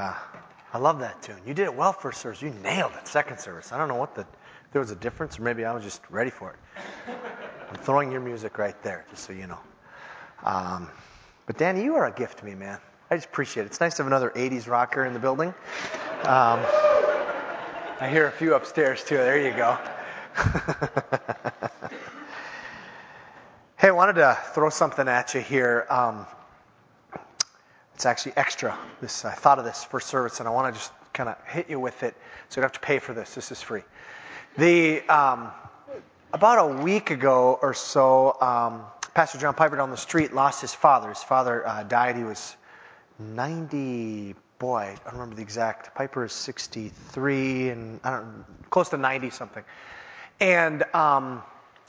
Uh, I love that tune. You did it well first service. You nailed it second service. I don't know what the there was a difference, or maybe I was just ready for it. I'm throwing your music right there, just so you know. Um, but Danny, you are a gift to me, man. I just appreciate it. It's nice to have another 80s rocker in the building. Um, I hear a few upstairs too. There you go. hey, I wanted to throw something at you here. Um, it's actually extra. This I thought of this first service, and I want to just kind of hit you with it, so you don't have to pay for this. This is free. The um, about a week ago or so, um, Pastor John Piper down the street lost his father. His father uh, died. He was 90. Boy, I don't remember the exact. Piper is 63, and I don't close to 90 something. And um,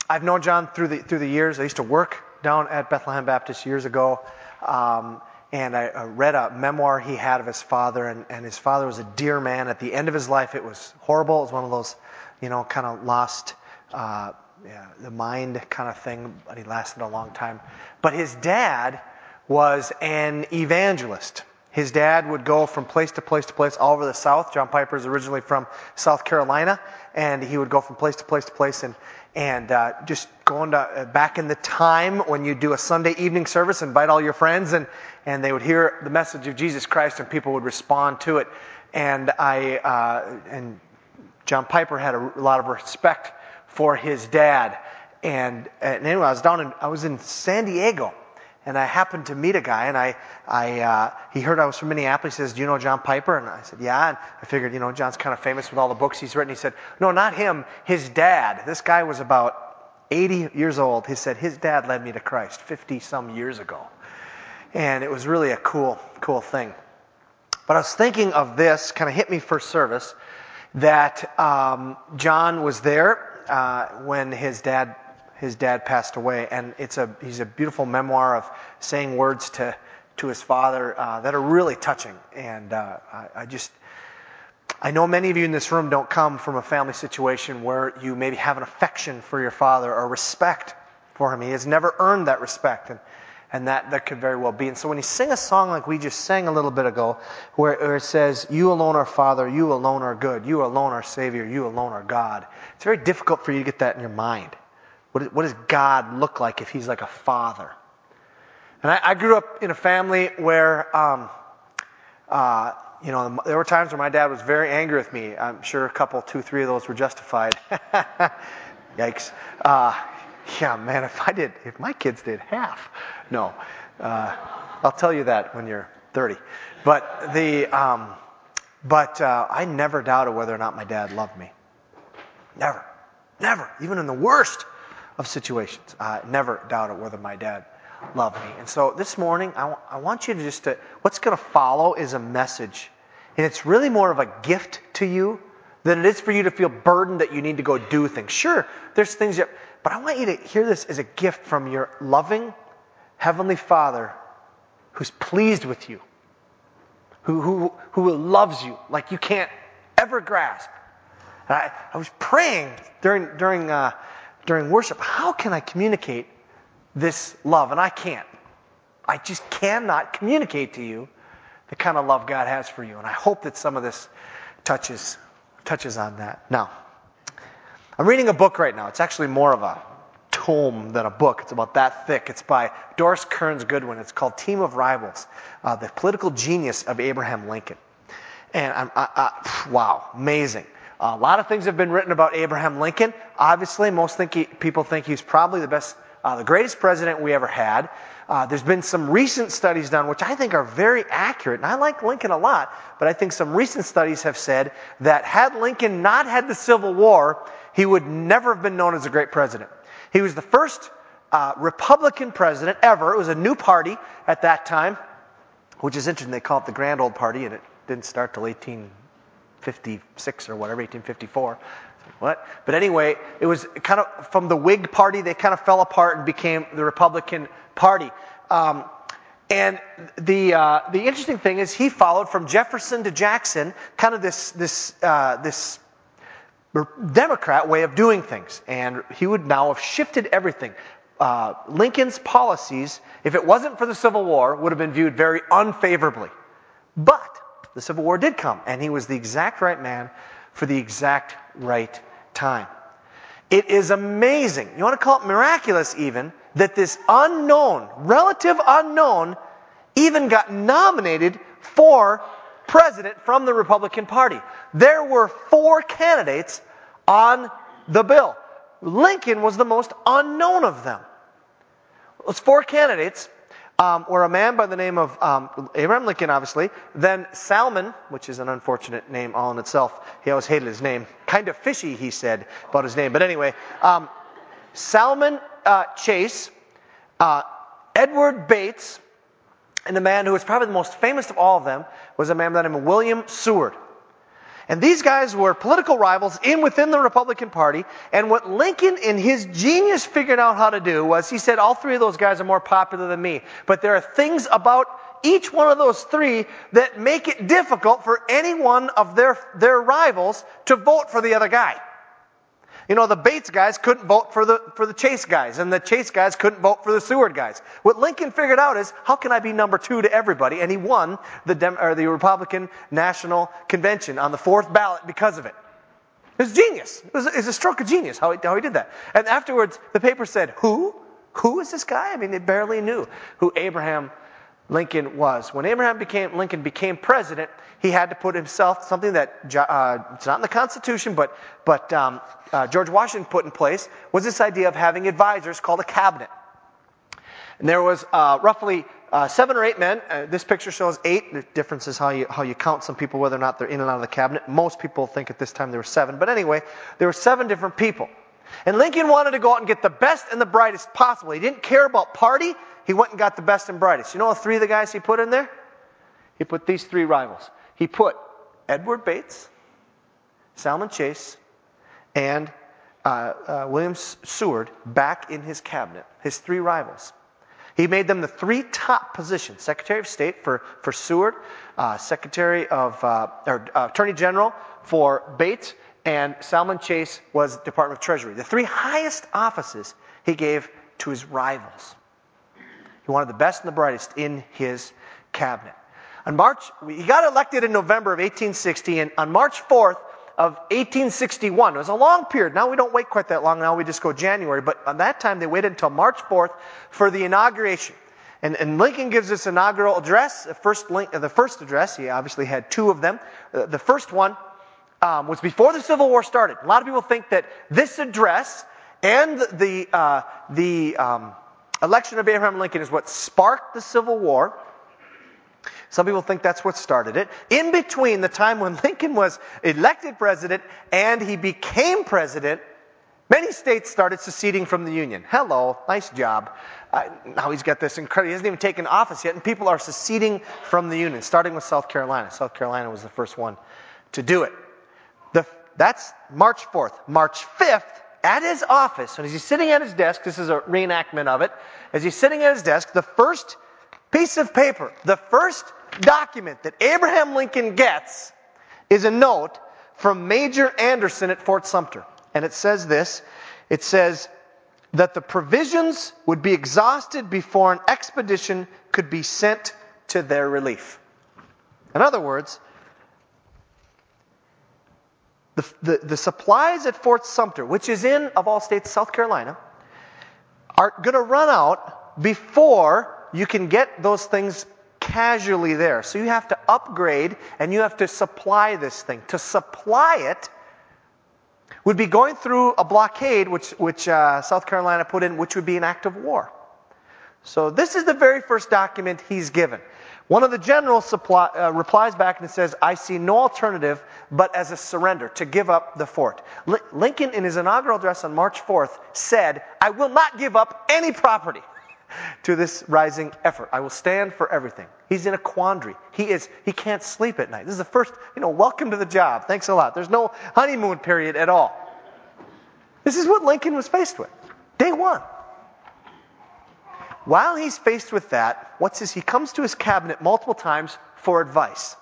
I've known John through the through the years. I used to work down at Bethlehem Baptist years ago. Um, and I read a memoir he had of his father, and, and his father was a dear man. At the end of his life, it was horrible. It was one of those, you know, kind of lost uh, yeah, the mind kind of thing, but he lasted a long time. But his dad was an evangelist. His dad would go from place to place to place all over the South. John Piper is originally from South Carolina, and he would go from place to place to place and and uh, just going to uh, back in the time when you do a Sunday evening service, invite all your friends, and and they would hear the message of Jesus Christ, and people would respond to it. And I uh, and John Piper had a, a lot of respect for his dad. And, and anyway, I was down in I was in San Diego, and I happened to meet a guy, and I, I, uh, he heard I was from Minneapolis. He says, "Do you know John Piper?" And I said, "Yeah." And I figured, you know, John's kind of famous with all the books he's written. He said, "No, not him. His dad. This guy was about 80 years old. He said his dad led me to Christ 50 some years ago, and it was really a cool, cool thing." But I was thinking of this, kind of hit me first service, that um, John was there uh, when his dad his dad passed away, and it's a he's a beautiful memoir of saying words to to his father uh, that are really touching. And uh, I, I, just I know many of you in this room don't come from a family situation where you maybe have an affection for your father or respect for him. He has never earned that respect, and and that, that could very well be. And so when you sing a song like we just sang a little bit ago, where, where it says, You alone are Father, you alone are good, you alone are Savior, you alone are God, it's very difficult for you to get that in your mind. What, what does God look like if He's like a father? And I, I grew up in a family where, um, uh, you know, there were times where my dad was very angry with me. I'm sure a couple, two, three of those were justified. Yikes. Uh, yeah, man, if I did, if my kids did half, no. Uh, I'll tell you that when you're 30. But the, um, but uh, I never doubted whether or not my dad loved me. Never, never, even in the worst of situations, I never doubted whether my dad loved me. And so this morning, I, w- I want you to just to, what's going to follow is a message, and it's really more of a gift to you than it is for you to feel burdened that you need to go do things. Sure, there's things that but I want you to hear this as a gift from your loving Heavenly Father who's pleased with you, who, who, who loves you like you can't ever grasp. And I, I was praying during, during, uh, during worship, how can I communicate this love? And I can't. I just cannot communicate to you the kind of love God has for you. And I hope that some of this touches, touches on that. Now, I'm reading a book right now. It's actually more of a tome than a book. It's about that thick. It's by Doris Kearns Goodwin. It's called Team of Rivals, uh, the political genius of Abraham Lincoln. And I'm, I, I, wow, amazing. a lot of things have been written about Abraham Lincoln. Obviously, most think he, people think he's probably the best, uh, the greatest president we ever had. Uh, there's been some recent studies done, which I think are very accurate, and I like Lincoln a lot, but I think some recent studies have said that had Lincoln not had the Civil War, he would never have been known as a great president. He was the first uh, Republican president ever. It was a new party at that time, which is interesting. They call it the Grand Old Party, and it didn't start till 1856 or whatever, 1854. What? But anyway, it was kind of from the Whig Party, they kind of fell apart and became the Republican Party. Um, and the uh, the interesting thing is, he followed from Jefferson to Jackson, kind of this this uh, this Democrat way of doing things. And he would now have shifted everything. Uh, Lincoln's policies, if it wasn't for the Civil War, would have been viewed very unfavorably. But The Civil War did come, and he was the exact right man for the exact right time. It is amazing, you want to call it miraculous even, that this unknown, relative unknown, even got nominated for president from the Republican Party. There were four candidates on the bill. Lincoln was the most unknown of them. Those four candidates um, were a man by the name of um, Abraham Lincoln, obviously, then Salmon, which is an unfortunate name all in itself. He always hated his name. Kind of fishy, he said about his name. But anyway, um, Salmon uh, Chase, uh, Edward Bates, and the man who was probably the most famous of all of them was a man by the name of William Seward. And these guys were political rivals in within the Republican Party. And what Lincoln, in his genius, figured out how to do was he said, all three of those guys are more popular than me. But there are things about each one of those three that make it difficult for any one of their, their rivals to vote for the other guy. You know, the Bates guys couldn't vote for the, for the Chase guys, and the Chase guys couldn't vote for the Seward guys. What Lincoln figured out is, how can I be number two to everybody? And he won the, Dem- or the Republican National Convention on the fourth ballot because of it. It was genius. It was, it was a stroke of genius how he, how he did that. And afterwards, the paper said, who? Who is this guy? I mean, they barely knew who Abraham Lincoln was. When Abraham became, Lincoln became president, he had to put himself, something that, uh, it's not in the Constitution, but, but um, uh, George Washington put in place, was this idea of having advisors called a cabinet. And there was uh, roughly uh, seven or eight men. Uh, this picture shows eight. The difference is how you, how you count some people, whether or not they're in and out of the cabinet. Most people think at this time there were seven. But anyway, there were seven different people. And Lincoln wanted to go out and get the best and the brightest possible. He didn't care about party. He went and got the best and brightest. You know three of the guys he put in there? He put these three rivals. He put Edward Bates, Salmon Chase, and uh, uh, William Seward back in his cabinet, his three rivals. He made them the three top positions Secretary of State for, for Seward, uh, Secretary of, uh, or uh, Attorney General for Bates, and Salmon Chase was Department of Treasury. The three highest offices he gave to his rivals. He wanted the best and the brightest in his cabinet. On March, he got elected in November of 1860, and on March 4th of 1861, it was a long period. Now we don't wait quite that long. Now we just go January. But on that time, they waited until March 4th for the inauguration. And, and Lincoln gives this inaugural address. The first, the first address, he obviously had two of them. Uh, the first one um, was before the Civil War started. A lot of people think that this address and the, uh, the um, election of Abraham Lincoln is what sparked the Civil War. Some people think that's what started it. In between the time when Lincoln was elected president and he became president, many states started seceding from the Union. Hello, nice job. Now he's got this incredible, he hasn't even taken office yet, and people are seceding from the Union, starting with South Carolina. South Carolina was the first one to do it. The, that's March 4th. March 5th, at his office, and as he's sitting at his desk, this is a reenactment of it, as he's sitting at his desk, the first piece of paper, the first document that Abraham Lincoln gets is a note from Major Anderson at Fort Sumter. And it says this it says that the provisions would be exhausted before an expedition could be sent to their relief. In other words, the, the, the supplies at Fort Sumter, which is in, of all states, South Carolina, are going to run out before you can get those things casually there. So you have to upgrade and you have to supply this thing. To supply it would be going through a blockade, which, which uh, South Carolina put in, which would be an act of war. So this is the very first document he's given. One of the generals supply, uh, replies back and says, I see no alternative but as a surrender, to give up the fort. L- Lincoln, in his inaugural address on March 4th, said, I will not give up any property to this rising effort. I will stand for everything. He's in a quandary. He is he can't sleep at night. This is the first, you know, welcome to the job. Thanks a lot. There's no honeymoon period at all. This is what Lincoln was faced with. Day 1. While he's faced with that, what's his, He comes to his cabinet multiple times for advice.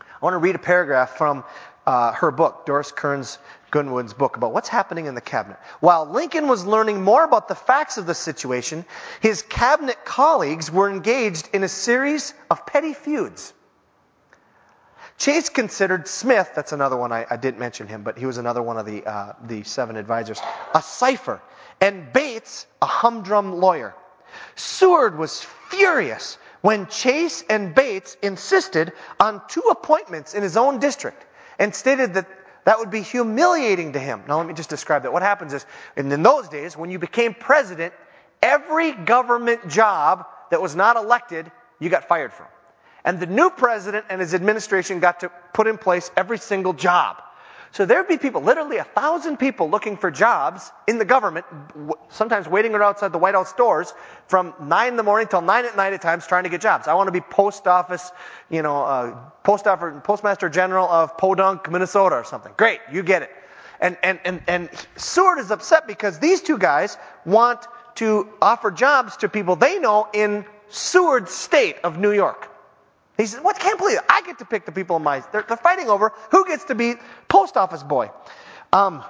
I want to read a paragraph from uh, her book, Doris Kearns Goodwin's book about what's happening in the cabinet. While Lincoln was learning more about the facts of the situation, his cabinet colleagues were engaged in a series of petty feuds. Chase considered Smith, that's another one, I, I didn't mention him, but he was another one of the, uh, the seven advisors, a cipher, and Bates, a humdrum lawyer. Seward was furious when Chase and Bates insisted on two appointments in his own district and stated that that would be humiliating to him. Now, let me just describe that. What happens is, in those days, when you became president, every government job that was not elected, you got fired from. And the new president and his administration got to put in place every single job. So there'd be people, literally a thousand people looking for jobs in the government, sometimes waiting outside the White House doors from nine in the morning till nine at night at times trying to get jobs. I want to be post office, you know, uh, post office, postmaster general of Podunk, Minnesota or something. Great, you get it. And, and, and, and Seward is upset because these two guys want to offer jobs to people they know in Seward's state of New York. He says, What? Can't believe it. I get to pick the people in my. They're, they're fighting over who gets to be post office boy. Um,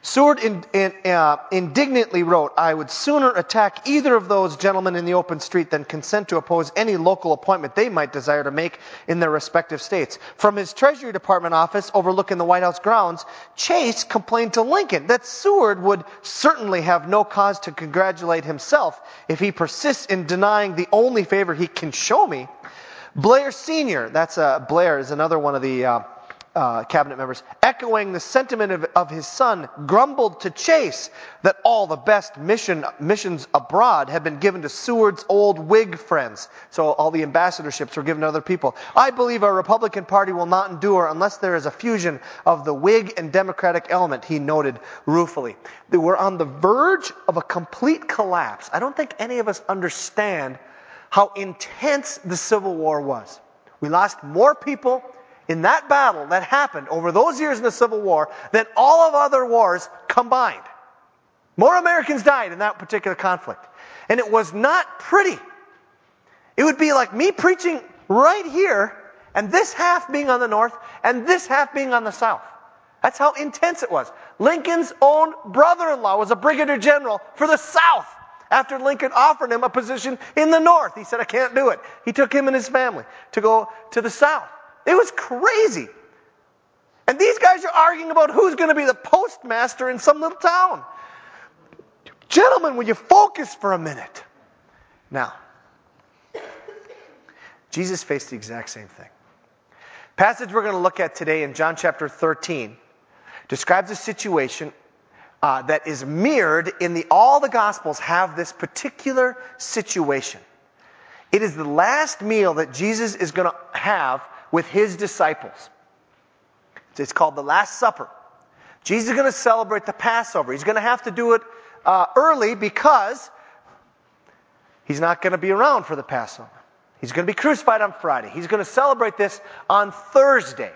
Seward in, in, uh, indignantly wrote, I would sooner attack either of those gentlemen in the open street than consent to oppose any local appointment they might desire to make in their respective states. From his Treasury Department office overlooking the White House grounds, Chase complained to Lincoln that Seward would certainly have no cause to congratulate himself if he persists in denying the only favor he can show me. Blair Sr., that's uh, Blair is another one of the uh, uh, cabinet members, echoing the sentiment of, of, his son, grumbled to Chase that all the best mission, missions abroad had been given to Seward's old Whig friends. So all the ambassadorships were given to other people. I believe our Republican Party will not endure unless there is a fusion of the Whig and Democratic element, he noted ruefully. Were on the verge of a complete collapse. I don't think any of us understand how intense the Civil War was. We lost more people in that battle that happened over those years in the Civil War than all of other wars combined. More Americans died in that particular conflict. And it was not pretty. It would be like me preaching right here and this half being on the north and this half being on the south. That's how intense it was. Lincoln's own brother-in-law was a brigadier general for the south after Lincoln offered him a position in the north. He said, I can't do it. He took him and his family to go to the south. It was crazy. And these guys are arguing about who's going to be the postmaster in some little town. Gentlemen, will you focus for a minute? Now, Jesus faced the exact same thing. Passage we're going to look at today in John chapter 13 describes a situation uh, that is mirrored in the all the gospels have this particular situation. It is the last meal that Jesus is going to have with his disciples. It's called the Last Supper. Jesus is going to celebrate the Passover. He's going to have to do it uh, early because he's not going to be around for the Passover. He's going to be crucified on Friday. He's going to celebrate this on Thursday.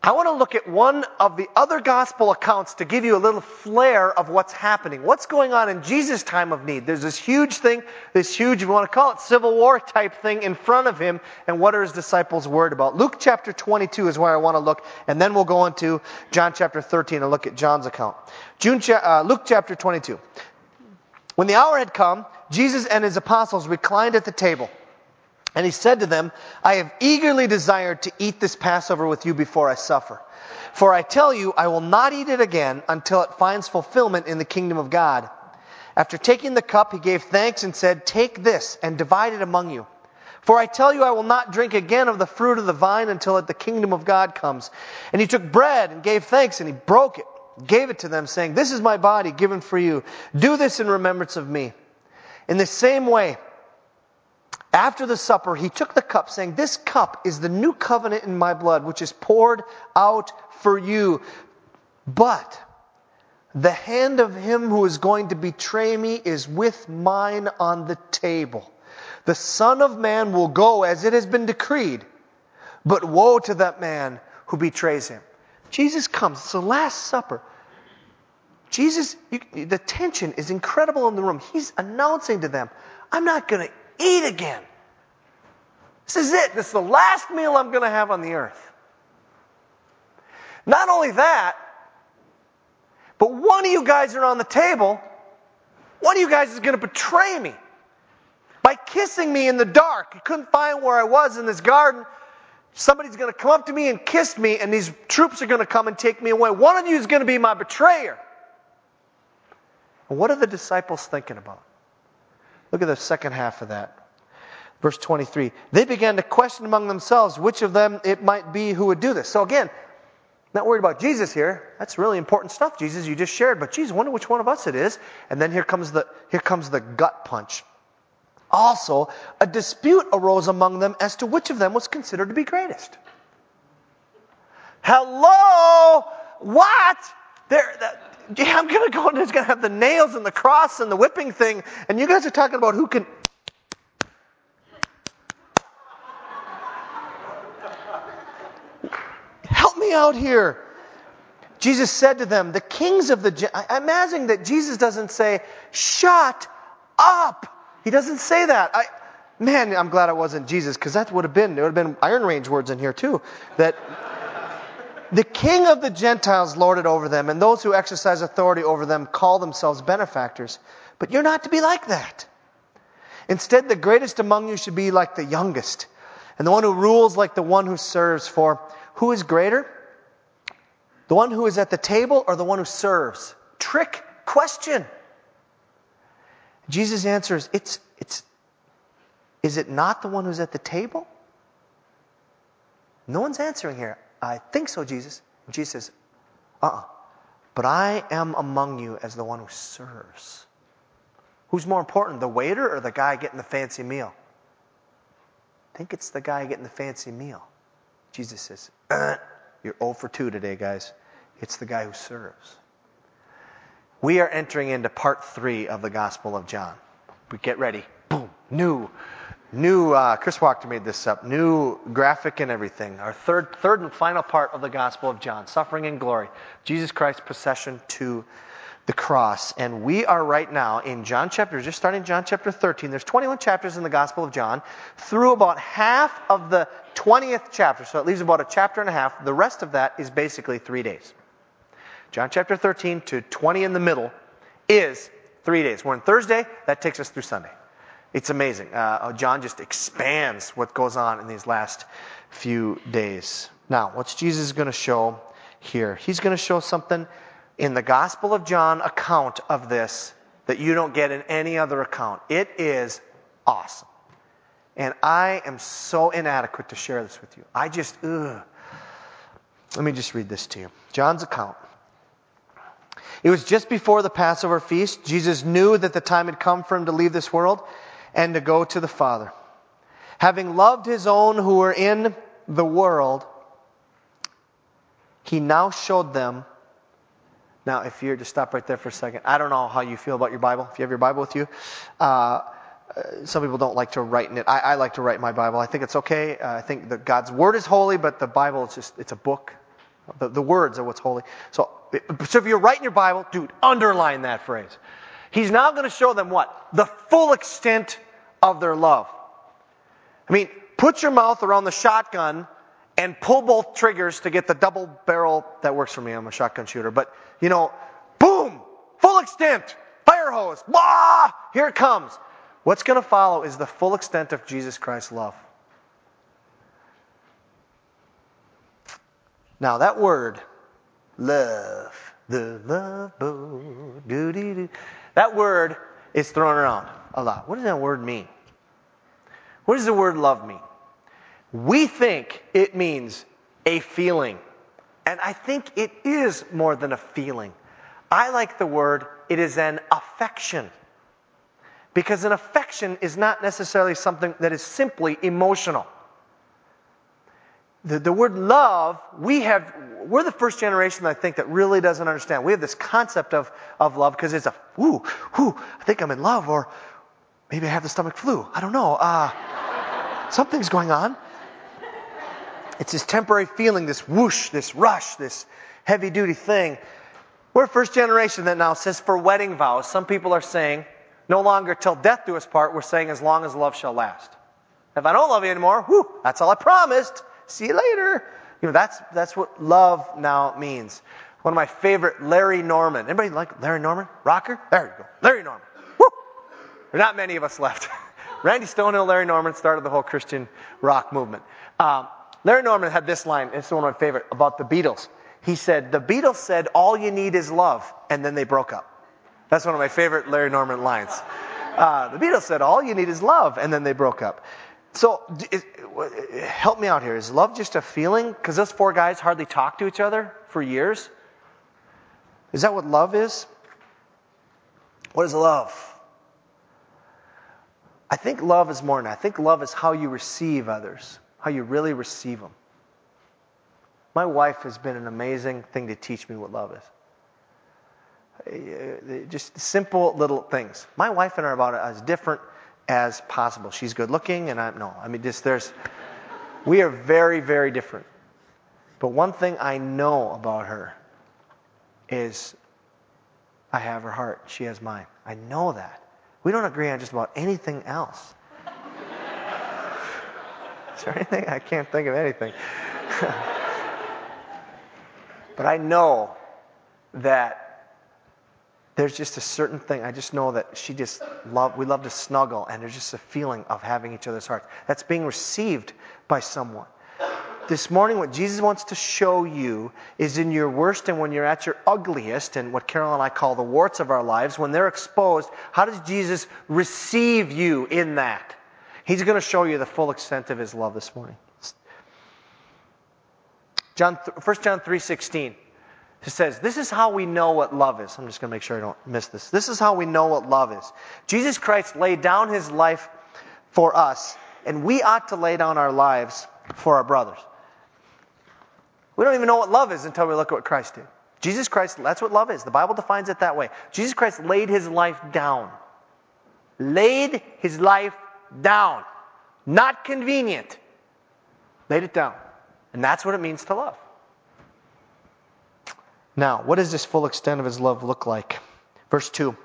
I want to look at one of the other gospel accounts to give you a little flair of what's happening. What's going on in Jesus' time of need? There's this huge thing, this huge, we want to call it civil war type thing in front of him, and what are his disciples worried about? Luke chapter 22 is where I want to look, and then we'll go into John chapter 13 and look at John's account. June, uh, Luke chapter 22. When the hour had come, Jesus and his apostles reclined at the table. And he said to them, I have eagerly desired to eat this Passover with you before I suffer. For I tell you, I will not eat it again until it finds fulfillment in the kingdom of God. After taking the cup, he gave thanks and said, Take this and divide it among you. For I tell you, I will not drink again of the fruit of the vine until the kingdom of God comes. And he took bread and gave thanks and he broke it, gave it to them, saying, This is my body given for you. Do this in remembrance of me. In the same way, after the supper, he took the cup, saying, This cup is the new covenant in my blood, which is poured out for you. But the hand of him who is going to betray me is with mine on the table. The Son of Man will go as it has been decreed, but woe to that man who betrays him. Jesus comes. It's the Last Supper. Jesus, you, the tension is incredible in the room. He's announcing to them, I'm not going to eat again. This is it. This is the last meal I'm going to have on the earth. Not only that, but one of you guys are on the table. One of you guys is going to betray me by kissing me in the dark. He couldn't find where I was in this garden. Somebody's going to come up to me and kiss me, and these troops are going to come and take me away. One of you is going to be my betrayer. What are the disciples thinking about? Look at the second half of that. Verse 23. They began to question among themselves which of them it might be who would do this. So again, not worried about Jesus here. That's really important stuff, Jesus, you just shared. But Jesus, wonder which one of us it is. And then here comes the, here comes the gut punch. Also, a dispute arose among them as to which of them was considered to be greatest. Hello? What? There, yeah, I'm going to go and it's going to have the nails and the cross and the whipping thing. And you guys are talking about who can. Help me out here. Jesus said to them, the kings of the. I'm imagine that Jesus doesn't say, shut up. He doesn't say that. I, man, I'm glad it wasn't Jesus because that would have been, there would have been Iron Range words in here too. That the king of the Gentiles lorded over them, and those who exercise authority over them call themselves benefactors. But you're not to be like that. Instead, the greatest among you should be like the youngest, and the one who rules like the one who serves. For who is greater? The one who is at the table or the one who serves? Trick question. Jesus answers, it's, it's, is it not the one who's at the table? No one's answering here. I think so, Jesus. Jesus says, uh uh-uh. But I am among you as the one who serves. Who's more important, the waiter or the guy getting the fancy meal? I think it's the guy getting the fancy meal. Jesus says, uh, You're 0 for 2 today, guys. It's the guy who serves. We are entering into part three of the Gospel of John. We get ready. Boom. New. New, uh, Chris Walker made this up. New graphic and everything. Our third, third and final part of the Gospel of John. Suffering and glory. Jesus Christ's procession to the cross. And we are right now in John chapter, just starting John chapter 13. There's 21 chapters in the Gospel of John. Through about half of the 20th chapter, so it leaves about a chapter and a half. The rest of that is basically three days. John chapter 13 to 20 in the middle is three days. We're on Thursday, that takes us through Sunday. It's amazing. Uh, John just expands what goes on in these last few days. Now, what's Jesus going to show here? He's going to show something in the Gospel of John account of this that you don't get in any other account. It is awesome. And I am so inadequate to share this with you. I just, ugh. Let me just read this to you. John's account. It was just before the Passover feast. Jesus knew that the time had come for him to leave this world and to go to the Father. Having loved his own who were in the world, he now showed them. Now, if you're to stop right there for a second, I don't know how you feel about your Bible. If you have your Bible with you, uh, some people don't like to write in it. I, I like to write my Bible. I think it's okay. Uh, I think that God's Word is holy, but the Bible is just, it's a book. The, the words are what's holy. So, so if you're writing your Bible, dude, underline that phrase. He's now going to show them what? The full extent of their love. I mean, put your mouth around the shotgun and pull both triggers to get the double barrel. That works for me. I'm a shotgun shooter. But, you know, boom, full extent, fire hose, blah, here it comes. What's going to follow is the full extent of Jesus Christ's love. Now, that word, love, the love oh, boat, doo doo doo, that word is thrown around a lot. What does that word mean? What does the word love mean? We think it means a feeling. And I think it is more than a feeling. I like the word, it is an affection. Because an affection is not necessarily something that is simply emotional the, the word love, we have, we're the first generation, I think, that really doesn't understand. We have this concept of, of love because it's a, ooh, ooh, I think I'm in love, or maybe I have the stomach flu. I don't know. Uh, something's going on. It's this temporary feeling, this whoosh, this rush, this heavy duty thing. We're first generation that now says for wedding vows, some people are saying, no longer till death do us part, we're saying as long as love shall last. If I don't love you anymore, whew, that's all I promised. See you later. You know, that's, that's what love now means. One of my favorite, Larry Norman. Anybody like Larry Norman? Rocker? There you go. Larry Norman. Woo! There are not many of us left. Randy Stonehill, Larry Norman started the whole Christian rock movement. Um, Larry Norman had this line, it's one of my favorite, about the Beatles. He said, The Beatles said, All you need is love, and then they broke up. That's one of my favorite Larry Norman lines. Uh, the Beatles said, All you need is love, and then they broke up. So, is, help me out here. Is love just a feeling? Because those four guys hardly talked to each other for years. Is that what love is? What is love? I think love is more than. I think love is how you receive others, how you really receive them. My wife has been an amazing thing to teach me what love is. Uh, just simple little things. My wife and I are about as different as possible. She's good looking, and I'm no. I mean, just there's. We are very, very different. But one thing I know about her is I have her heart. She has mine. I know that. We don't agree on just about anything else. Is there anything? I can't think of anything. but I know that there's just a certain thing. I just know that she just love. We love to snuggle, and there's just a feeling of having each other's hearts. That's being received by someone. This morning, what Jesus wants to show you is in your worst and when you're at your ugliest, and what Carol and I call the warts of our lives, when they're exposed, how does Jesus receive you in that? He's going to show you the full extent of his love this morning. John, 1 John 3.16 it says, This is how we know what love is. I'm just going to make sure I don't miss this. This is how we know what love is. Jesus Christ laid down his life for us, and we ought to lay down our lives for our brothers. We don't even know what love is until we look at what Christ did. Jesus Christ, that's what love is. The Bible defines it that way. Jesus Christ laid his life down. Laid his life down. Not convenient. Laid it down. And that's what it means to love. Now, what does this full extent of his love look like? Verse 2.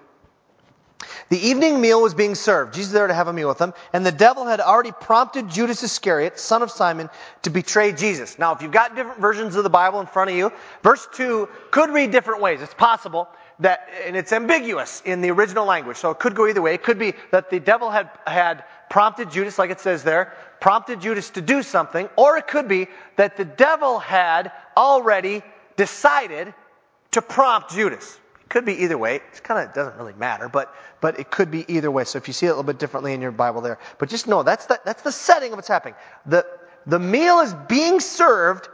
The evening meal was being served. Jesus is there to have a meal with them, and the devil had already prompted Judas Iscariot, son of Simon, to betray Jesus. Now, if you've got different versions of the Bible in front of you, verse 2 could read different ways. It's possible that, and it's ambiguous in the original language, so it could go either way. It could be that the devil had, had prompted Judas, like it says there, prompted Judas to do something, or it could be that the devil had already decided to prompt Judas. It could be either way. It kind of doesn't really matter, but, but it could be either way. So if you see it a little bit differently in your Bible there, but just know that's the, that's the setting of what's happening. The, the meal is being served,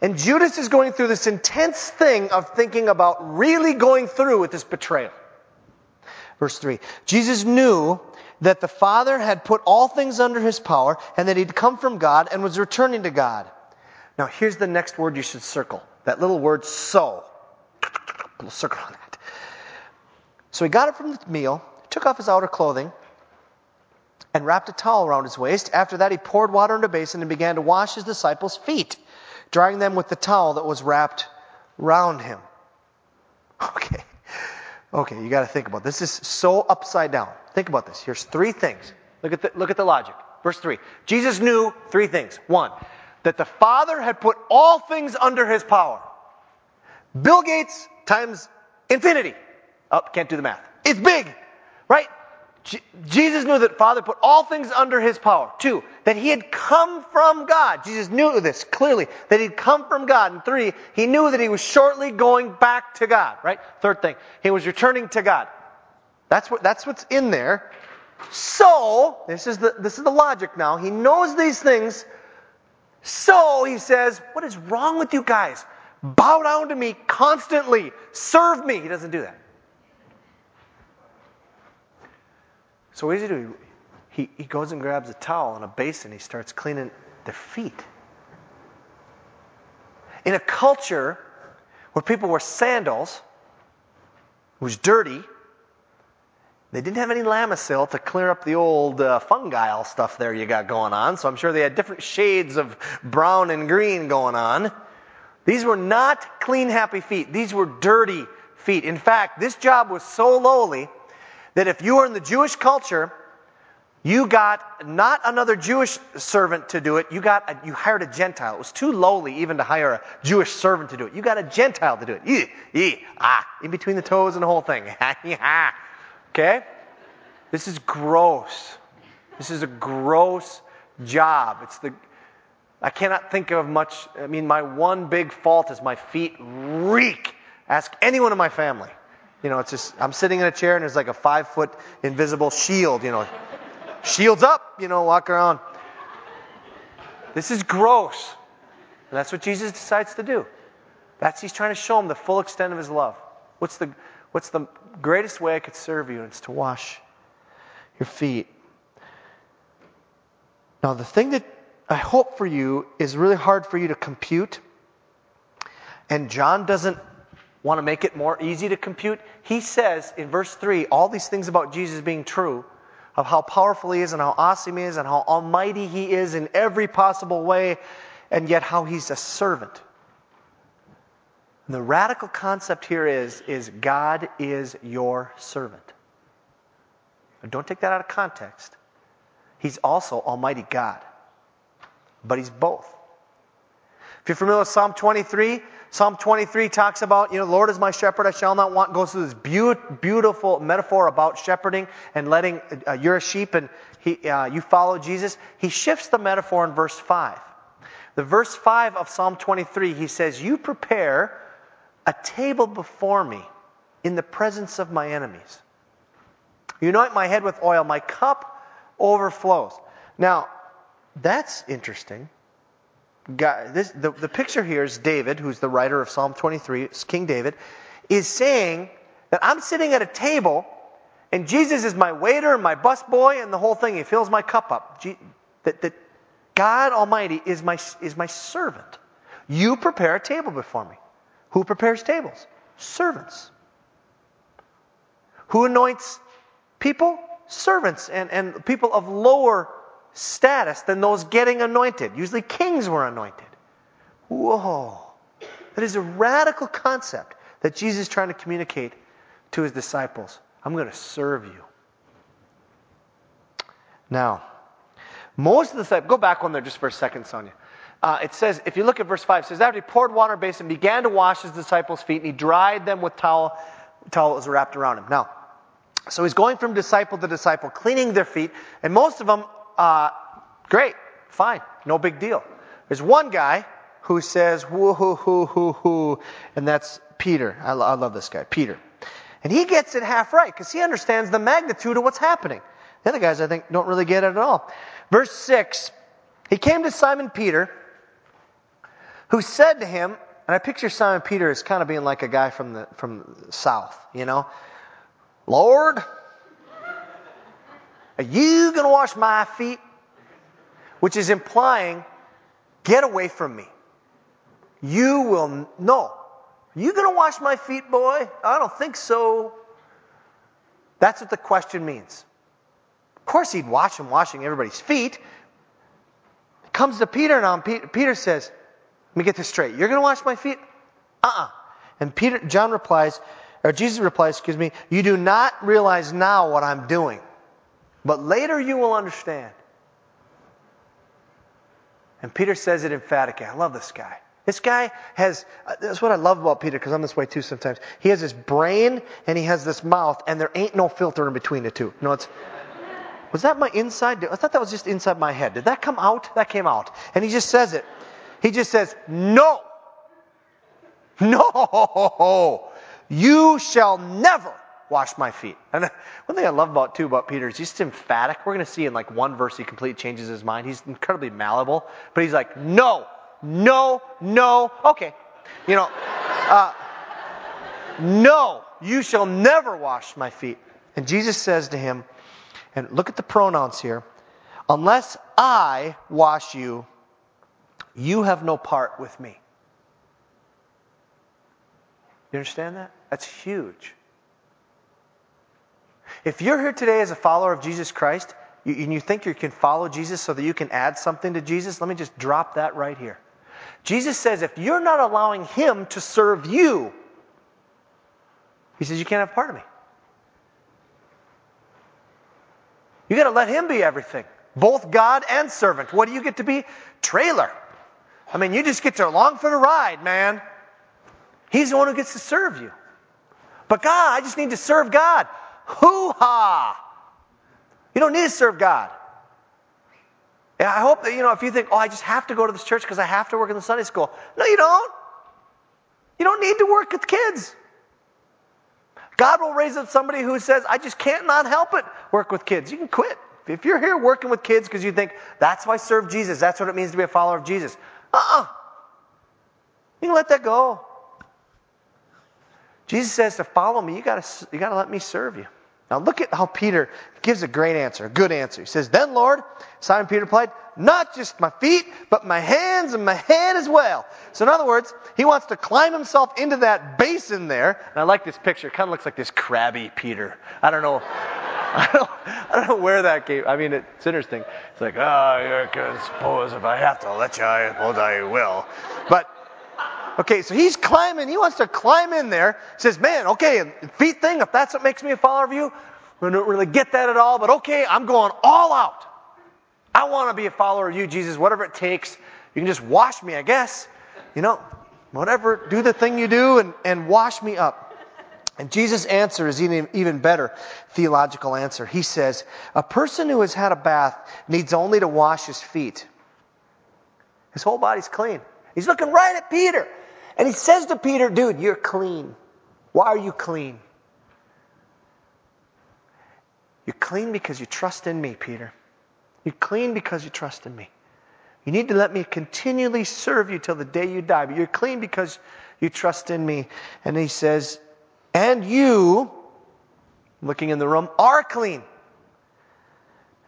and Judas is going through this intense thing of thinking about really going through with this betrayal. Verse 3 Jesus knew that the Father had put all things under his power, and that he'd come from God and was returning to God. Now, here's the next word you should circle that little word so. A circle on that. So he got up from the meal, took off his outer clothing, and wrapped a towel around his waist. After that, he poured water into a basin and began to wash his disciples' feet, drying them with the towel that was wrapped round him. Okay. Okay, you got to think about this. This is so upside down. Think about this. Here's three things. Look at the, look at the logic. Verse 3. Jesus knew three things. One, that the Father had put all things under his power. Bill Gates times infinity. Oh, can't do the math. It's big, right? Jesus knew that Father put all things under his power. Two, that he had come from God. Jesus knew this clearly, that he'd come from God. And three, he knew that he was shortly going back to God, right? Third thing, he was returning to God. That's what, that's what's in there. So, this is the, this is the logic now. He knows these things. So, he says, what is wrong with you guys? Bow down to me constantly. Serve me. He doesn't do that. So what does he do? He, he goes and grabs a towel and a basin. He starts cleaning their feet. In a culture where people wore sandals, it was dirty, they didn't have any Lamisil to clear up the old uh, fungi stuff there you got going on, so I'm sure they had different shades of brown and green going on. These were not clean, happy feet. These were dirty feet. In fact, this job was so lowly that if you were in the Jewish culture, you got not another Jewish servant to do it. You got a, you hired a Gentile. It was too lowly even to hire a Jewish servant to do it. You got a Gentile to do it. Ee, ee, ah, in between the toes and the whole thing. okay? This is gross. This is a gross job. It's the I cannot think of much. I mean, my one big fault is my feet reek. Ask anyone in my family. You know, it's just I'm sitting in a chair and there's like a five foot invisible shield. You know, shields up. You know, walk around. This is gross. And that's what Jesus decides to do. That's he's trying to show them the full extent of his love. What's the what's the greatest way I could serve you? It's to wash your feet. Now the thing that I hope for you is really hard for you to compute. And John doesn't want to make it more easy to compute. He says in verse 3 all these things about Jesus being true of how powerful he is and how awesome he is and how almighty he is in every possible way, and yet how he's a servant. The radical concept here is, is God is your servant. Don't take that out of context. He's also Almighty God, but He's both. If you're familiar with Psalm 23, Psalm 23 talks about, you know, Lord is my shepherd, I shall not want, goes through this beautiful metaphor about shepherding and letting, uh, you're a sheep and he, uh, you follow Jesus. He shifts the metaphor in verse 5. The verse 5 of Psalm 23, he says, You prepare a table before me in the presence of my enemies. You anoint my head with oil, my cup overflows. Now, that's interesting God, this, the, the picture here is David, who's the writer of Psalm 23, it's King David, is saying that I'm sitting at a table and Jesus is my waiter and my busboy and the whole thing. He fills my cup up. That, that God Almighty is my, is my servant. You prepare a table before me. Who prepares tables? Servants. Who anoints people? Servants and, and people of lower status than those getting anointed. Usually kings were anointed. Whoa. That is a radical concept that Jesus is trying to communicate to his disciples. I'm going to serve you. Now, most of the disciples, go back one there just for a second, Sonia. Uh, it says, if you look at verse 5, it says, After he poured water in a basin, began to wash his disciples' feet, and he dried them with towel, towel that was wrapped around him. Now, so he's going from disciple to disciple, cleaning their feet, and most of them uh, great, fine, no big deal. There's one guy who says, whoo, hoo, hoo, hoo, hoo, and that's Peter. I, lo- I love this guy, Peter. And he gets it half right because he understands the magnitude of what's happening. The other guys, I think, don't really get it at all. Verse 6 He came to Simon Peter, who said to him, and I picture Simon Peter as kind of being like a guy from the, from the south, you know, Lord, are you going to wash my feet? Which is implying, get away from me. You will, no. Are you going to wash my feet, boy? I don't think so. That's what the question means. Of course, he'd wash him washing everybody's feet. It Comes to Peter now, and Peter says, Let me get this straight. You're going to wash my feet? Uh uh-uh. uh And Peter, John replies, or Jesus replies, excuse me, You do not realize now what I'm doing. But later you will understand. And Peter says it emphatically. I love this guy. This guy has, that's what I love about Peter, because I'm this way too sometimes. He has this brain and he has this mouth, and there ain't no filter in between the two. No, it's, was that my inside? I thought that was just inside my head. Did that come out? That came out. And he just says it. He just says, No! No! You shall never wash my feet. And one thing I love about too about Peter is he's emphatic. We're going to see in like one verse he completely changes his mind. He's incredibly malleable, but he's like, no, no, no. Okay, you know, uh, no, you shall never wash my feet. And Jesus says to him, and look at the pronouns here, unless I wash you, you have no part with me. You understand that? That's huge. If you're here today as a follower of Jesus Christ, and you think you can follow Jesus so that you can add something to Jesus, let me just drop that right here. Jesus says if you're not allowing Him to serve you, He says you can't have part of me. You got to let Him be everything, both God and servant. What do you get to be? Trailer. I mean, you just get to along for the ride, man. He's the one who gets to serve you. But God, I just need to serve God. Hoo ha! You don't need to serve God. And I hope that, you know, if you think, oh, I just have to go to this church because I have to work in the Sunday school. No, you don't. You don't need to work with kids. God will raise up somebody who says, I just can't not help it work with kids. You can quit. If you're here working with kids because you think, that's why I serve Jesus, that's what it means to be a follower of Jesus. Uh uh You can let that go. Jesus says to follow me, you gotta, you gotta let me serve you. Now look at how Peter gives a great answer, a good answer. He says, Then Lord, Simon Peter replied, Not just my feet, but my hands and my head as well. So in other words, he wants to climb himself into that basin there. And I like this picture. It kind of looks like this crabby Peter. I don't know. I don't, I don't know where that came. I mean, it's interesting. It's like, ah, oh, I suppose if I have to let you, I suppose I will. But Okay, so he's climbing. He wants to climb in there. Says, man, okay, feet thing, if that's what makes me a follower of you, we don't really get that at all, but okay, I'm going all out. I want to be a follower of you, Jesus, whatever it takes. You can just wash me, I guess. You know, whatever, do the thing you do and, and wash me up. And Jesus' answer is even, even better theological answer. He says, a person who has had a bath needs only to wash his feet. His whole body's clean. He's looking right at Peter. And he says to Peter, dude, you're clean. Why are you clean? You're clean because you trust in me, Peter. You're clean because you trust in me. You need to let me continually serve you till the day you die, but you're clean because you trust in me. And he says, and you, looking in the room, are clean.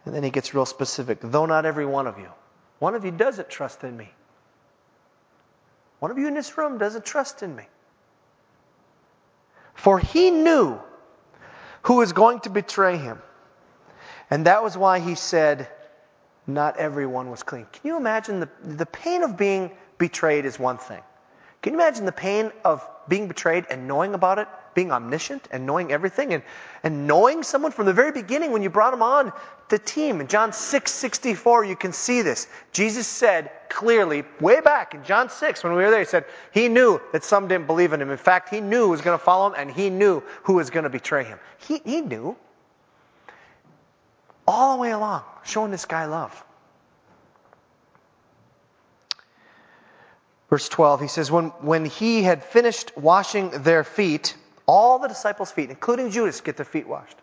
And then he gets real specific, though not every one of you. One of you doesn't trust in me. One of you in this room doesn't trust in me. For he knew who was going to betray him. And that was why he said, Not everyone was clean. Can you imagine the, the pain of being betrayed is one thing. Can you imagine the pain of being betrayed and knowing about it, being omniscient and knowing everything, and, and knowing someone from the very beginning when you brought him on the team? In John 6 64, you can see this. Jesus said clearly, way back in John 6, when we were there, he said he knew that some didn't believe in him. In fact, he knew who was going to follow him, and he knew who was going to betray him. He, he knew. All the way along, showing this guy love. Verse 12, he says, when, when he had finished washing their feet, all the disciples' feet, including Judas, get their feet washed.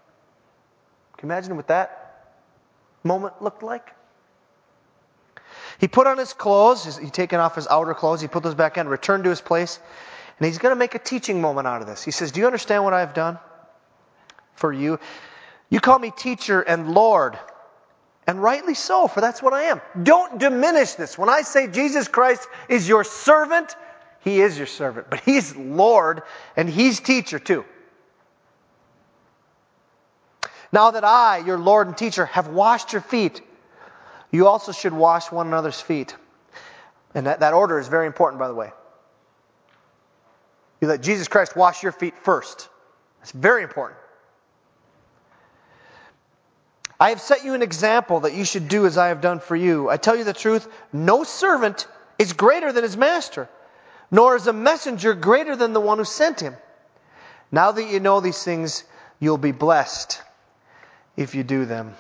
Can you imagine what that moment looked like? He put on his clothes, he taken off his outer clothes, he put those back on, returned to his place, and he's going to make a teaching moment out of this. He says, Do you understand what I've done for you? You call me teacher and Lord. And rightly so, for that's what I am. Don't diminish this. When I say Jesus Christ is your servant, he is your servant, but he's Lord and he's teacher too. Now that I, your Lord and teacher, have washed your feet, you also should wash one another's feet. And that, that order is very important, by the way. You let Jesus Christ wash your feet first. It's very important. I have set you an example that you should do as I have done for you. I tell you the truth, no servant is greater than his master, nor is a messenger greater than the one who sent him. Now that you know these things, you'll be blessed if you do them.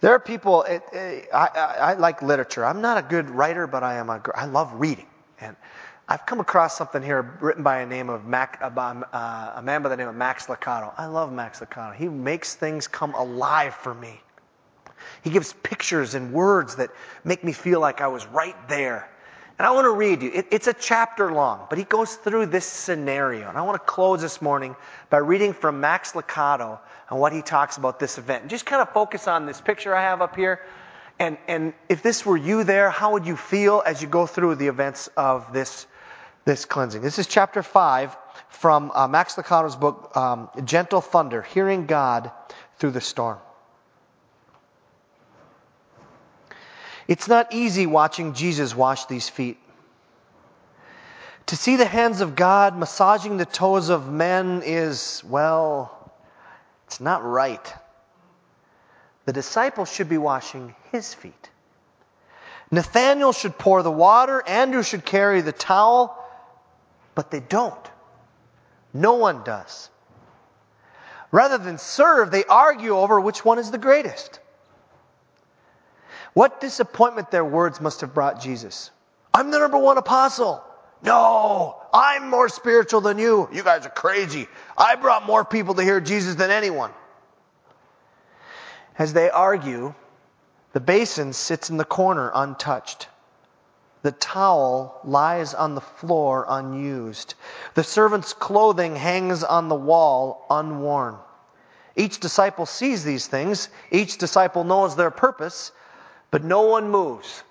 There are people, it, it, I, I, I, like literature. I'm not a good writer, but I am a, I love reading. And I've come across something here written by a name of Mac, uh, uh, a man by the name of Max Lucado. I love Max Lucado. He makes things come alive for me. He gives pictures and words that make me feel like I was right there. And I want to read you. It, it's a chapter long, but he goes through this scenario. And I want to close this morning by reading from Max Lucado and what he talks about this event. And just kind of focus on this picture I have up here. And, and if this were you there, how would you feel as you go through the events of this this cleansing. This is chapter 5 from uh, Max Lucado's book, um, Gentle Thunder Hearing God Through the Storm. It's not easy watching Jesus wash these feet. To see the hands of God massaging the toes of men is, well, it's not right. The disciples should be washing his feet. Nathaniel should pour the water, Andrew should carry the towel, but they don't. No one does. Rather than serve, they argue over which one is the greatest. What disappointment their words must have brought Jesus. I'm the number one apostle. No, I'm more spiritual than you. You guys are crazy. I brought more people to hear Jesus than anyone. As they argue, the basin sits in the corner untouched. The towel lies on the floor unused. The servant's clothing hangs on the wall unworn. Each disciple sees these things. Each disciple knows their purpose, but no one moves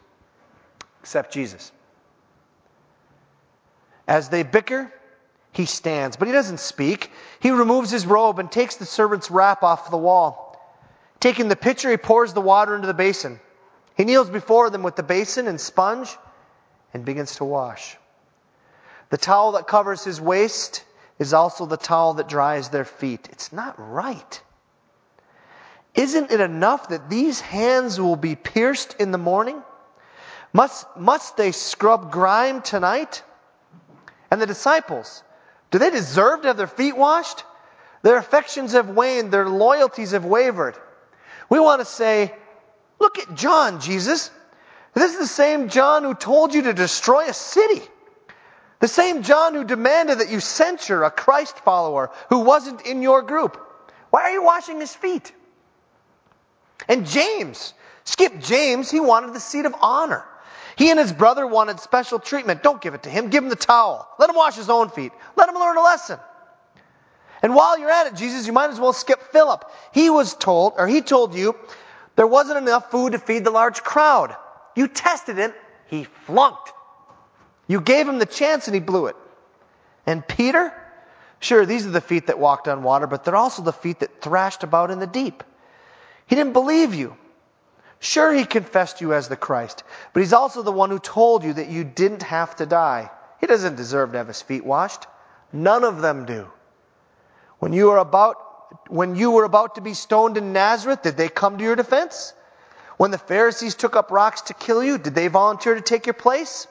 except Jesus. As they bicker, he stands, but he doesn't speak. He removes his robe and takes the servant's wrap off the wall. Taking the pitcher, he pours the water into the basin. He kneels before them with the basin and sponge and begins to wash. The towel that covers his waist is also the towel that dries their feet. It's not right. Isn't it enough that these hands will be pierced in the morning? Must, must they scrub grime tonight? And the disciples, do they deserve to have their feet washed? Their affections have waned, their loyalties have wavered. We want to say, look at John, Jesus. This is the same John who told you to destroy a city. The same John who demanded that you censure a Christ follower who wasn't in your group. Why are you washing his feet? And James, skip James, he wanted the seat of honor. He and his brother wanted special treatment. Don't give it to him. Give him the towel. Let him wash his own feet. Let him learn a lesson. And while you're at it, Jesus, you might as well skip Philip. He was told, or he told you, there wasn't enough food to feed the large crowd. You tested him, he flunked. You gave him the chance and he blew it. And Peter? Sure, these are the feet that walked on water, but they're also the feet that thrashed about in the deep. He didn't believe you. Sure, he confessed you as the Christ, but he's also the one who told you that you didn't have to die. He doesn't deserve to have his feet washed. None of them do. When you were about when you were about to be stoned in Nazareth, did they come to your defense? When the Pharisees took up rocks to kill you, did they volunteer to take your place?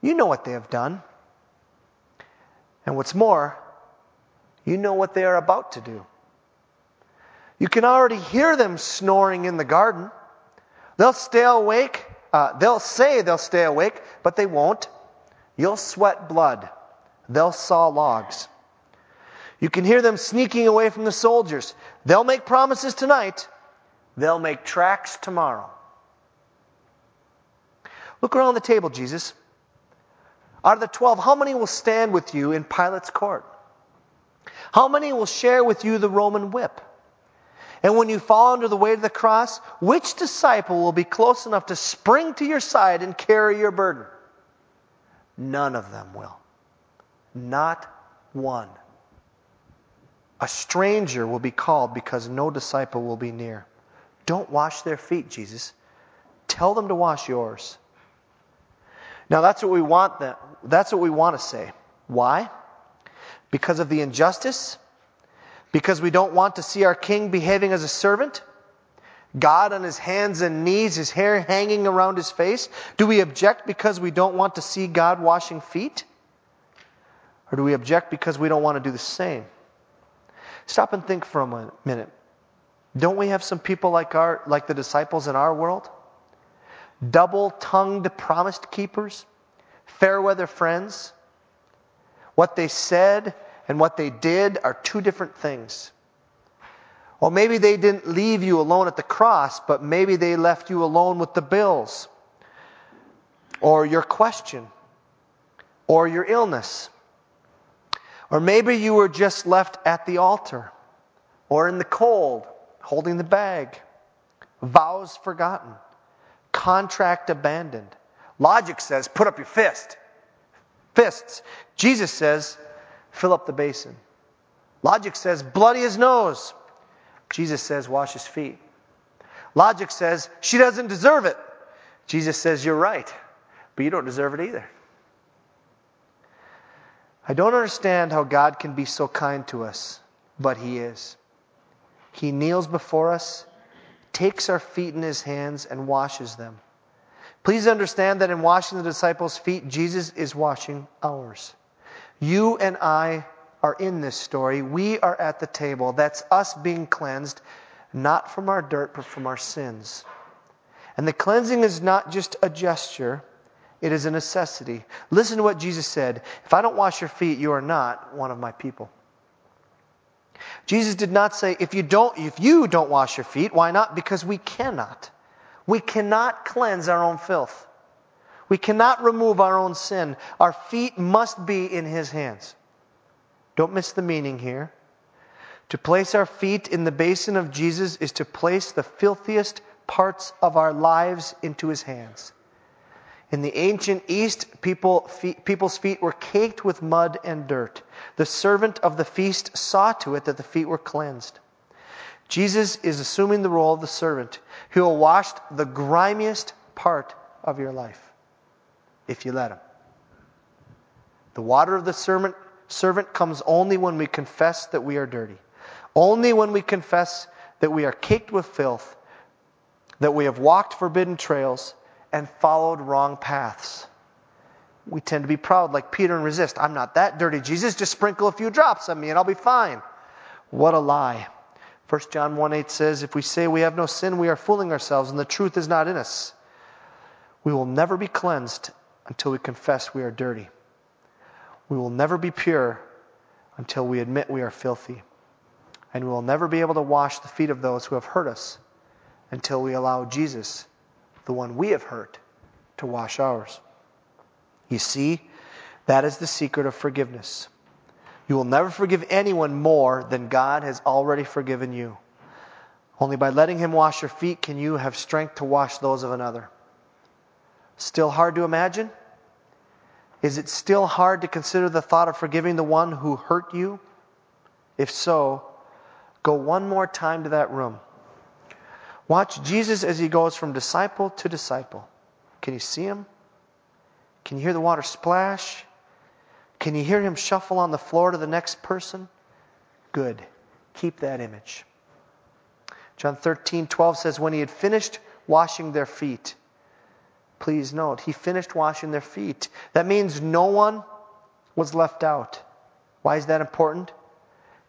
You know what they have done. And what's more, you know what they are about to do. You can already hear them snoring in the garden. They'll stay awake. Uh, they'll say they'll stay awake, but they won't. You'll sweat blood. They'll saw logs. You can hear them sneaking away from the soldiers. They'll make promises tonight. They'll make tracks tomorrow. Look around the table, Jesus. Out of the 12, how many will stand with you in Pilate's court? How many will share with you the Roman whip? And when you fall under the weight of the cross, which disciple will be close enough to spring to your side and carry your burden? None of them will. Not one. A stranger will be called because no disciple will be near. Don't wash their feet, Jesus. Tell them to wash yours. Now that's what we want them, that's what we want to say. Why? Because of the injustice? Because we don't want to see our king behaving as a servant? God on his hands and knees, his hair hanging around his face? Do we object because we don't want to see God washing feet? Or do we object because we don't want to do the same? Stop and think for a minute. Don't we have some people like our like the disciples in our world? Double-tongued promise keepers, fair weather friends. What they said and what they did are two different things. Or maybe they didn't leave you alone at the cross, but maybe they left you alone with the bills, or your question, or your illness, or maybe you were just left at the altar or in the cold, holding the bag. Vows forgotten. Contract abandoned. Logic says, put up your fist. Fists. Jesus says, fill up the basin. Logic says, bloody his nose. Jesus says, wash his feet. Logic says, she doesn't deserve it. Jesus says, you're right, but you don't deserve it either. I don't understand how God can be so kind to us, but He is. He kneels before us, takes our feet in His hands, and washes them. Please understand that in washing the disciples' feet, Jesus is washing ours. You and I are in this story. We are at the table. That's us being cleansed, not from our dirt, but from our sins. And the cleansing is not just a gesture, it is a necessity. Listen to what Jesus said If I don't wash your feet, you are not one of my people. Jesus did not say, if you don't, if you don't wash your feet, why not? Because we cannot. We cannot cleanse our own filth. We cannot remove our own sin. Our feet must be in His hands. Don't miss the meaning here. To place our feet in the basin of Jesus is to place the filthiest parts of our lives into His hands. In the ancient East, people, people's feet were caked with mud and dirt. The servant of the feast saw to it that the feet were cleansed. Jesus is assuming the role of the servant who will wash the grimiest part of your life if you let him. The water of the servant, servant comes only when we confess that we are dirty. Only when we confess that we are caked with filth, that we have walked forbidden trails, and followed wrong paths. We tend to be proud, like Peter, and resist. I'm not that dirty. Jesus, just sprinkle a few drops on me and I'll be fine. What a lie. 1 John 1 8 says, If we say we have no sin, we are fooling ourselves, and the truth is not in us. We will never be cleansed until we confess we are dirty. We will never be pure until we admit we are filthy. And we will never be able to wash the feet of those who have hurt us until we allow Jesus the one we have hurt, to wash ours. You see, that is the secret of forgiveness. You will never forgive anyone more than God has already forgiven you. Only by letting Him wash your feet can you have strength to wash those of another. Still hard to imagine? Is it still hard to consider the thought of forgiving the one who hurt you? If so, go one more time to that room. Watch Jesus as he goes from disciple to disciple. Can you see him? Can you hear the water splash? Can you hear him shuffle on the floor to the next person? Good. Keep that image. John 13, 12 says, When he had finished washing their feet, please note, he finished washing their feet. That means no one was left out. Why is that important?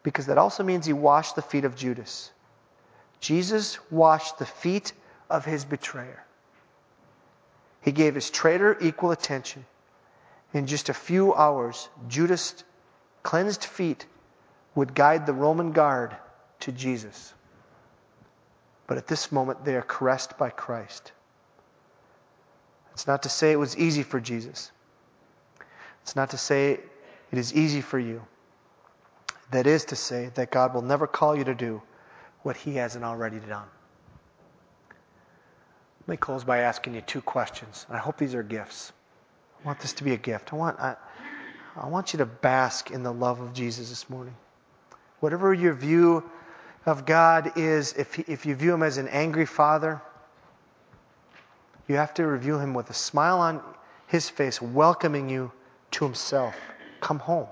Because that also means he washed the feet of Judas. Jesus washed the feet of his betrayer. He gave his traitor equal attention. In just a few hours, Judas' cleansed feet would guide the Roman guard to Jesus. But at this moment, they are caressed by Christ. It's not to say it was easy for Jesus. It's not to say it is easy for you. That is to say that God will never call you to do what he hasn't already done. Let me close by asking you two questions. and I hope these are gifts. I want this to be a gift. I want, I, I want you to bask in the love of Jesus this morning. Whatever your view of God is, if, if you view him as an angry father, you have to review him with a smile on his face, welcoming you to himself. Come home.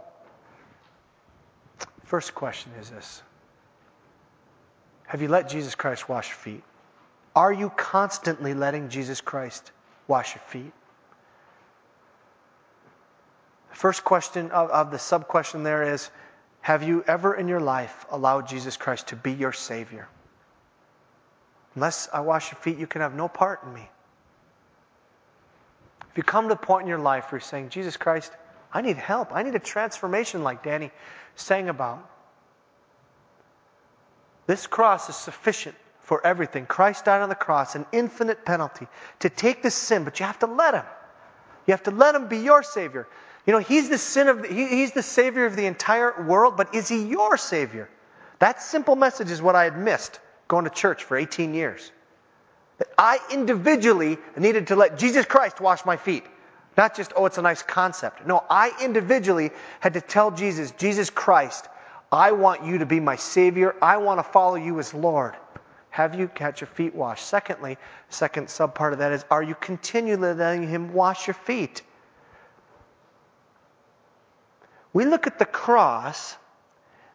First question is this have you let Jesus Christ wash your feet? Are you constantly letting Jesus Christ wash your feet? The first question of, of the sub question there is Have you ever in your life allowed Jesus Christ to be your Savior? Unless I wash your feet, you can have no part in me. You come to the point in your life where you're saying, Jesus Christ, I need help, I need a transformation like Danny sang about. This cross is sufficient for everything. Christ died on the cross, an infinite penalty to take the sin, but you have to let him. You have to let him be your savior. You know, he's the sin of the, he, he's the savior of the entire world, but is he your savior? That simple message is what I had missed going to church for 18 years. That I individually needed to let Jesus Christ wash my feet. Not just, oh, it's a nice concept. No, I individually had to tell Jesus, Jesus Christ, I want you to be my Savior. I want to follow you as Lord. Have you got your feet washed? Secondly, second subpart of that is are you continually letting Him wash your feet? We look at the cross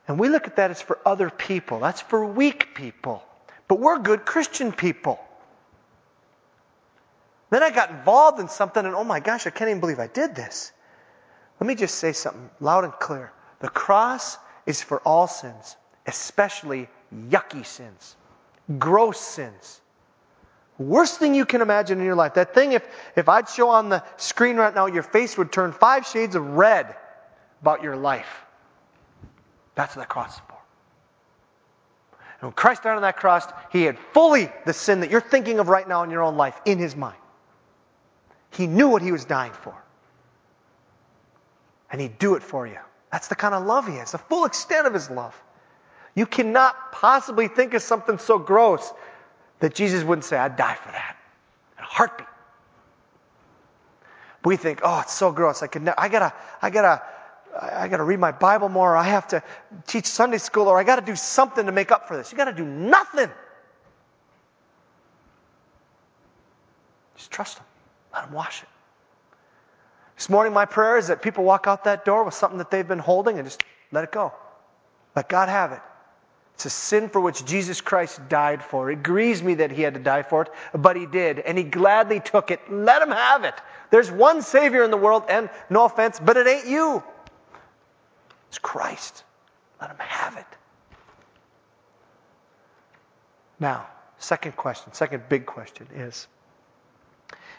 and we look at that as for other people. That's for weak people. But we're good Christian people. Then I got involved in something and oh my gosh, I can't even believe I did this. Let me just say something loud and clear. The cross is for all sins, especially yucky sins, gross sins. Worst thing you can imagine in your life. That thing, if, if I'd show on the screen right now, your face would turn five shades of red about your life. That's what that cross is for. And when Christ died on that cross, he had fully the sin that you're thinking of right now in your own life in his mind. He knew what he was dying for. And he'd do it for you. That's the kind of love he has, the full extent of his love. You cannot possibly think of something so gross that Jesus wouldn't say, I'd die for that in a heartbeat. We think, oh, it's so gross. I could, ne- I gotta, I gotta, I gotta read my Bible more. Or I have to teach Sunday school, or I gotta do something to make up for this. You gotta do nothing. Just trust Him. Let Him wash it. This morning, my prayer is that people walk out that door with something that they've been holding and just let it go. Let God have it. It's a sin for which Jesus Christ died for. It grieves me that he had to die for it, but he did, and he gladly took it. Let him have it. There's one Savior in the world, and no offense, but it ain't you. It's Christ. Let him have it. Now, second question, second big question is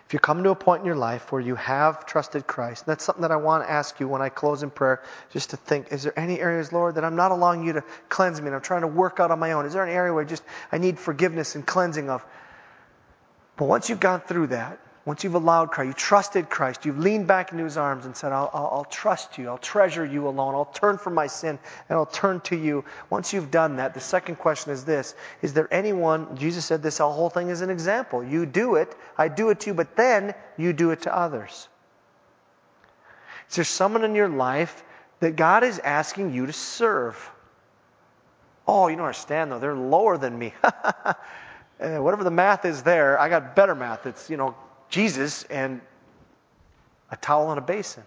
if you come to a point in your life where you have trusted Christ, that's something that I want to ask you when I close in prayer, just to think, is there any areas, Lord, that I'm not allowing you to cleanse me and I'm trying to work out on my own? Is there an area where just I need forgiveness and cleansing of? But once you've gone through that, once you've allowed Christ, you trusted Christ, you've leaned back into his arms and said, I'll, I'll, I'll, trust you, I'll treasure you alone, I'll turn from my sin, and I'll turn to you. Once you've done that, the second question is this Is there anyone, Jesus said this whole thing is an example. You do it, I do it to you, but then you do it to others. Is there someone in your life that God is asking you to serve? Oh, you don't understand though, they're lower than me. Uh, whatever the math is there, I got better math. It's, you know, Jesus and a towel and a basin.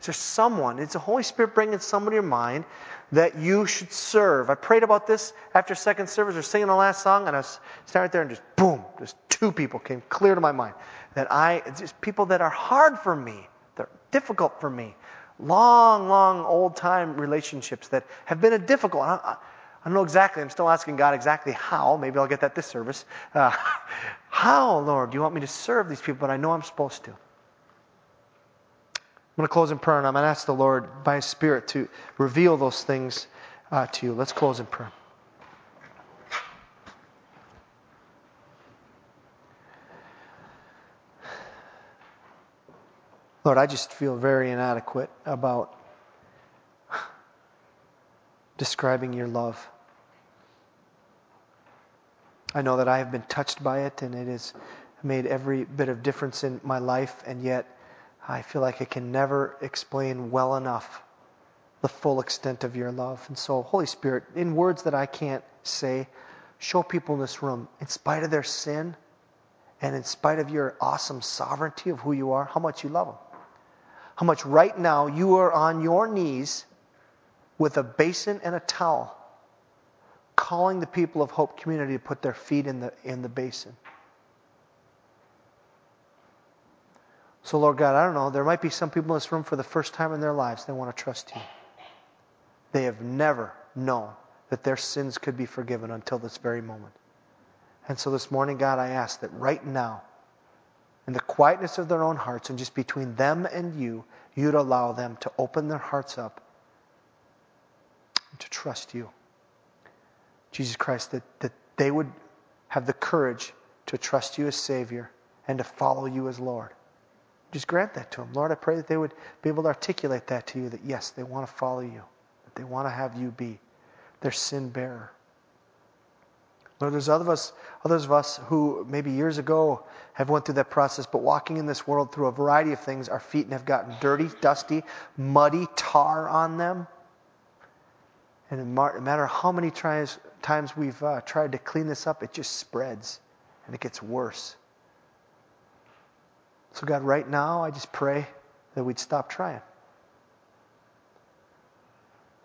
Is there someone, it's the Holy Spirit bringing someone to your mind that you should serve? I prayed about this after second service. We are singing the last song, and I was standing there, and just boom, just two people came clear to my mind. That I, just people that are hard for me, they're difficult for me. Long, long, old time relationships that have been a difficult. I, I don't know exactly. I'm still asking God exactly how. Maybe I'll get that this service. Uh, how, Lord, do you want me to serve these people? But I know I'm supposed to. I'm going to close in prayer, and I'm going to ask the Lord by His Spirit to reveal those things uh, to you. Let's close in prayer. Lord, I just feel very inadequate about describing your love. I know that I have been touched by it and it has made every bit of difference in my life, and yet I feel like I can never explain well enough the full extent of your love. And so, Holy Spirit, in words that I can't say, show people in this room, in spite of their sin and in spite of your awesome sovereignty of who you are, how much you love them. How much right now you are on your knees with a basin and a towel, calling the people of Hope Community to put their feet in the, in the basin. So, Lord God, I don't know. There might be some people in this room for the first time in their lives, they want to trust you. They have never known that their sins could be forgiven until this very moment. And so this morning, God, I ask that right now, in the quietness of their own hearts and just between them and you, you'd allow them to open their hearts up to trust you. Jesus Christ, that, that they would have the courage to trust you as Savior and to follow you as Lord. Just grant that to them. Lord, I pray that they would be able to articulate that to you that yes, they want to follow you, that they want to have you be their sin bearer. Lord, there's other of us, others of us who maybe years ago have went through that process, but walking in this world through a variety of things, our feet have gotten dirty, dusty, muddy, tar on them. And no matter how many tries, times we've uh, tried to clean this up, it just spreads and it gets worse. So, God, right now, I just pray that we'd stop trying.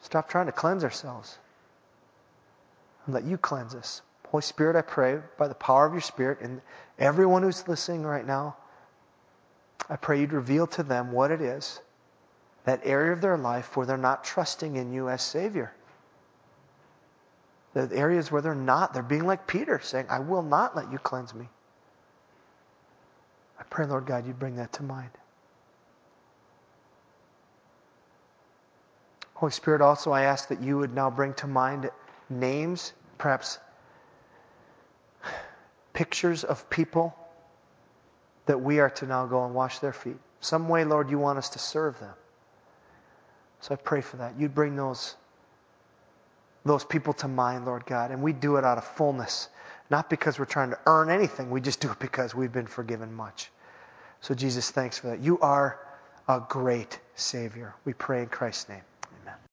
Stop trying to cleanse ourselves and let you cleanse us. Holy Spirit, I pray by the power of your Spirit and everyone who's listening right now, I pray you'd reveal to them what it is, that area of their life where they're not trusting in you as Savior. The areas where they're not, they're being like Peter, saying, I will not let you cleanse me. I pray, Lord God, you bring that to mind. Holy Spirit, also, I ask that you would now bring to mind names, perhaps pictures of people that we are to now go and wash their feet. Some way, Lord, you want us to serve them. So I pray for that. You'd bring those, those people to mind, Lord God. And we do it out of fullness, not because we're trying to earn anything. We just do it because we've been forgiven much. So, Jesus, thanks for that. You are a great Savior. We pray in Christ's name.